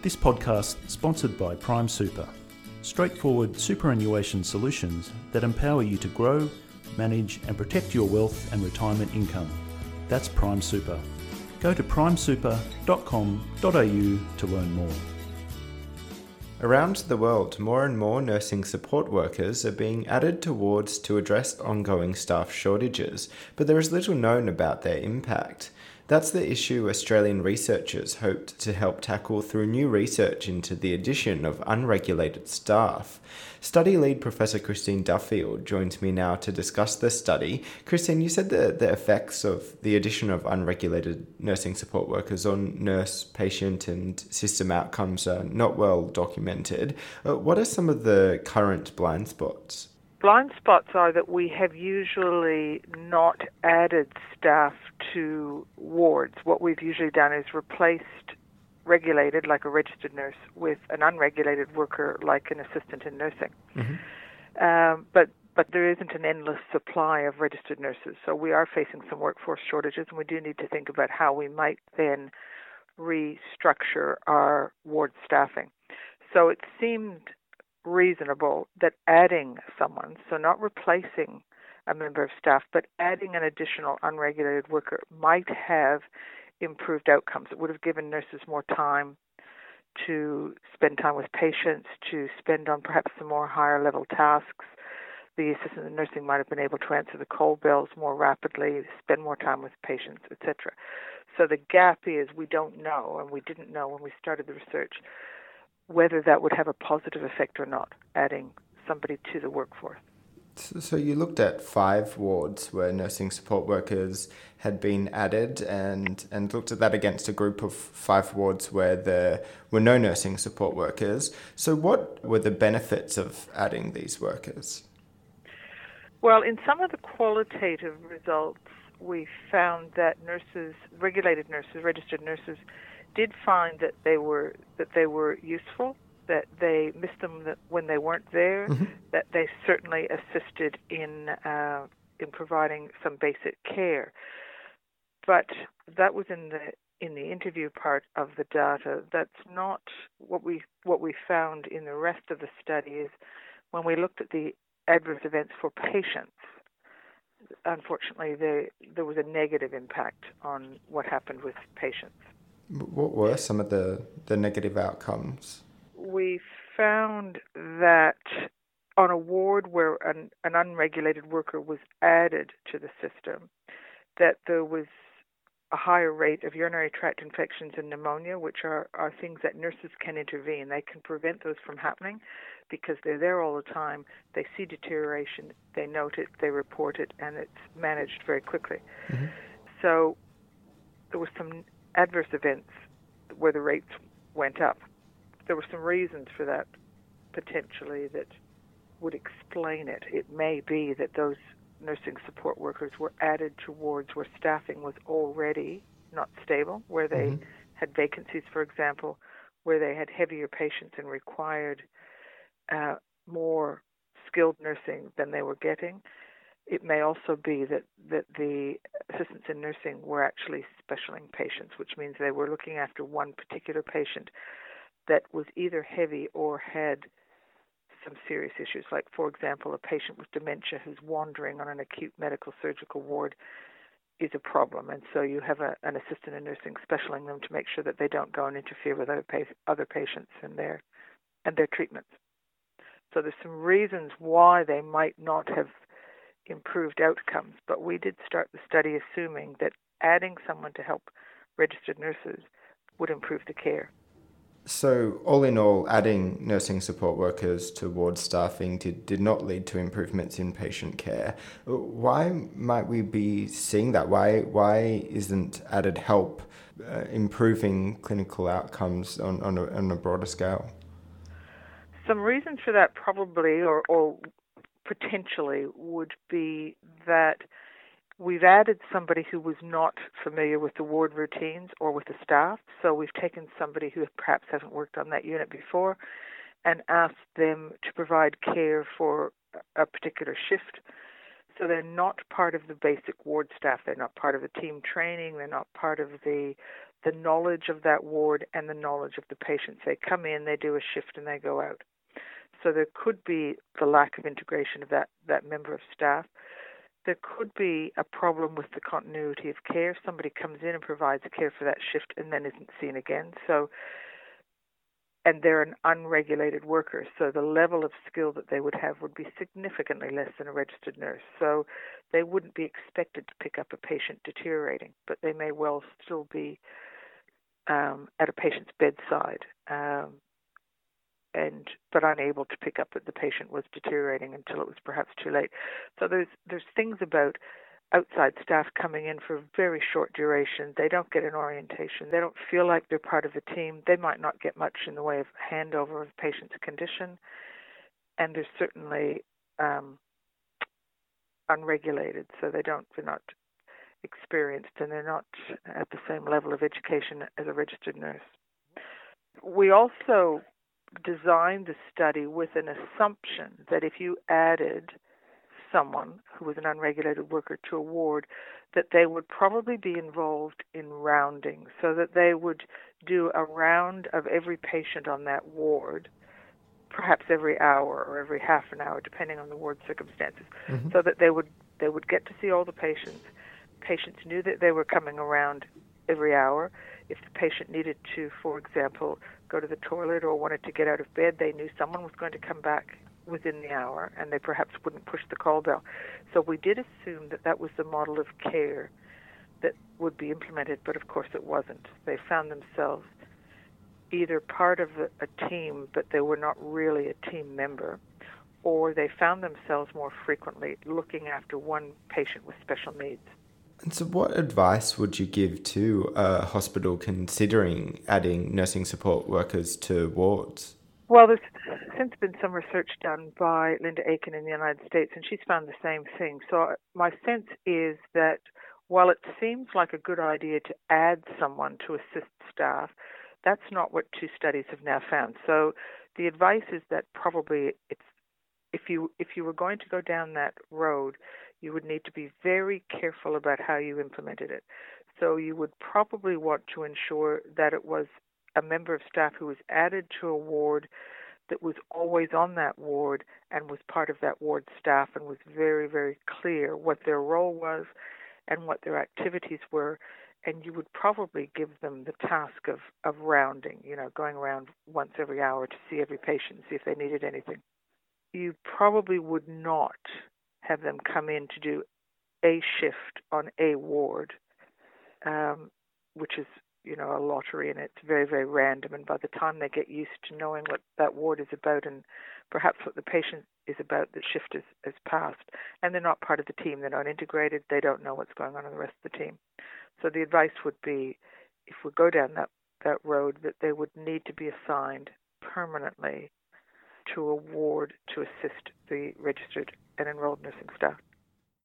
This podcast sponsored by Prime Super. Straightforward superannuation solutions that empower you to grow, manage and protect your wealth and retirement income. That's Prime Super. Go to primesuper.com.au to learn more. Around the world, more and more nursing support workers are being added to wards to address ongoing staff shortages, but there is little known about their impact. That's the issue Australian researchers hoped to help tackle through new research into the addition of unregulated staff. Study lead Professor Christine Duffield joins me now to discuss the study. Christine, you said that the effects of the addition of unregulated nursing support workers on nurse, patient, and system outcomes are not well documented. Uh, what are some of the current blind spots? Blind spots are that we have usually not added staff to wards. What we've usually done is replaced regulated, like a registered nurse, with an unregulated worker, like an assistant in nursing. Mm-hmm. Um, but but there isn't an endless supply of registered nurses, so we are facing some workforce shortages, and we do need to think about how we might then restructure our ward staffing. So it seemed reasonable that adding someone, so not replacing a member of staff, but adding an additional unregulated worker might have improved outcomes. It would have given nurses more time to spend time with patients, to spend on perhaps some more higher level tasks. The assistant in nursing might have been able to answer the call bells more rapidly, spend more time with patients, etc. So the gap is we don't know, and we didn't know when we started the research, whether that would have a positive effect or not, adding somebody to the workforce. So you looked at five wards where nursing support workers had been added and, and looked at that against a group of five wards where there were no nursing support workers. So what were the benefits of adding these workers? Well, in some of the qualitative results, we found that nurses, regulated nurses, registered nurses, did find that they were that they were useful, that they missed them when they weren't there, mm-hmm. that they certainly assisted in uh, in providing some basic care. But that was in the in the interview part of the data. That's not what we what we found in the rest of the study is when we looked at the adverse events for patients. Unfortunately, there there was a negative impact on what happened with patients. What were some of the, the negative outcomes? We found that on a ward where an, an unregulated worker was added to the system, that there was a higher rate of urinary tract infections and pneumonia, which are, are things that nurses can intervene. They can prevent those from happening because they're there all the time. They see deterioration, they note it, they report it, and it's managed very quickly. Mm-hmm. So there was some adverse events where the rates went up. There were some reasons for that potentially that would explain it. It may be that those nursing support workers were added towards where staffing was already not stable, where they mm-hmm. had vacancies, for example, where they had heavier patients and required uh, more skilled nursing than they were getting. It may also be that, that the in nursing were actually specialing patients, which means they were looking after one particular patient that was either heavy or had some serious issues. Like, for example, a patient with dementia who's wandering on an acute medical surgical ward is a problem, and so you have a, an assistant in nursing specialing them to make sure that they don't go and interfere with other, pa- other patients and their and their treatments. So there's some reasons why they might not have improved outcomes, but we did start the study assuming that adding someone to help registered nurses would improve the care. So, all in all, adding nursing support workers to ward staffing did, did not lead to improvements in patient care. Why might we be seeing that? Why, why isn't added help uh, improving clinical outcomes on, on, a, on a broader scale? Some reasons for that probably, or, or potentially would be that we've added somebody who was not familiar with the ward routines or with the staff. So we've taken somebody who perhaps hasn't worked on that unit before and asked them to provide care for a particular shift. So they're not part of the basic ward staff. They're not part of the team training. They're not part of the the knowledge of that ward and the knowledge of the patients. They come in, they do a shift, and they go out. So there could be the lack of integration of that, that member of staff. There could be a problem with the continuity of care. Somebody comes in and provides care for that shift and then isn't seen again. So and they're an unregulated worker, so the level of skill that they would have would be significantly less than a registered nurse. So they wouldn't be expected to pick up a patient deteriorating, but they may well still be um, at a patient's bedside, um, and but unable to pick up that the patient was deteriorating until it was perhaps too late. So there's there's things about outside staff coming in for very short duration. They don't get an orientation. They don't feel like they're part of the team. They might not get much in the way of handover of patient's condition. And they're certainly um, unregulated, so they don't they're not experienced and they're not at the same level of education as a registered nurse. We also designed the study with an assumption that if you added someone who was an unregulated worker to a ward that they would probably be involved in rounding so that they would do a round of every patient on that ward perhaps every hour or every half an hour depending on the ward circumstances mm-hmm. so that they would they would get to see all the patients patients knew that they were coming around every hour if the patient needed to for example go to the toilet or wanted to get out of bed they knew someone was going to come back within the hour and they perhaps wouldn't push the call bell. So we did assume that that was the model of care that would be implemented, but of course it wasn't. They found themselves either part of a, team, but they were not really a team member, or they found themselves more frequently looking after one patient with special needs. And so, what advice would you give to a hospital considering adding nursing support workers to wards? Well, there's since been some research done by Linda Aiken in the United States, and she's found the same thing. So, my sense is that while it seems like a good idea to add someone to assist staff, that's not what two studies have now found. So, the advice is that probably it's if you if you were going to go down that road, you would need to be very careful about how you implemented it. So you would probably want to ensure that it was a member of staff who was added to a ward that was always on that ward and was part of that ward staff and was very, very clear what their role was and what their activities were. And you would probably give them the task of, of rounding, you know, going around once every hour to see every patient, see if they needed anything. You probably would not have them come in to do a shift on a ward, um, which is you know a lottery and it's very very random. And by the time they get used to knowing what that ward is about and perhaps what the patient is about the shift is, is passed and they're not part of the team they're not integrated they don't know what's going on in the rest of the team. So the advice would be if we go down that that road that they would need to be assigned permanently to a ward to assist the registered and enrolled nursing staff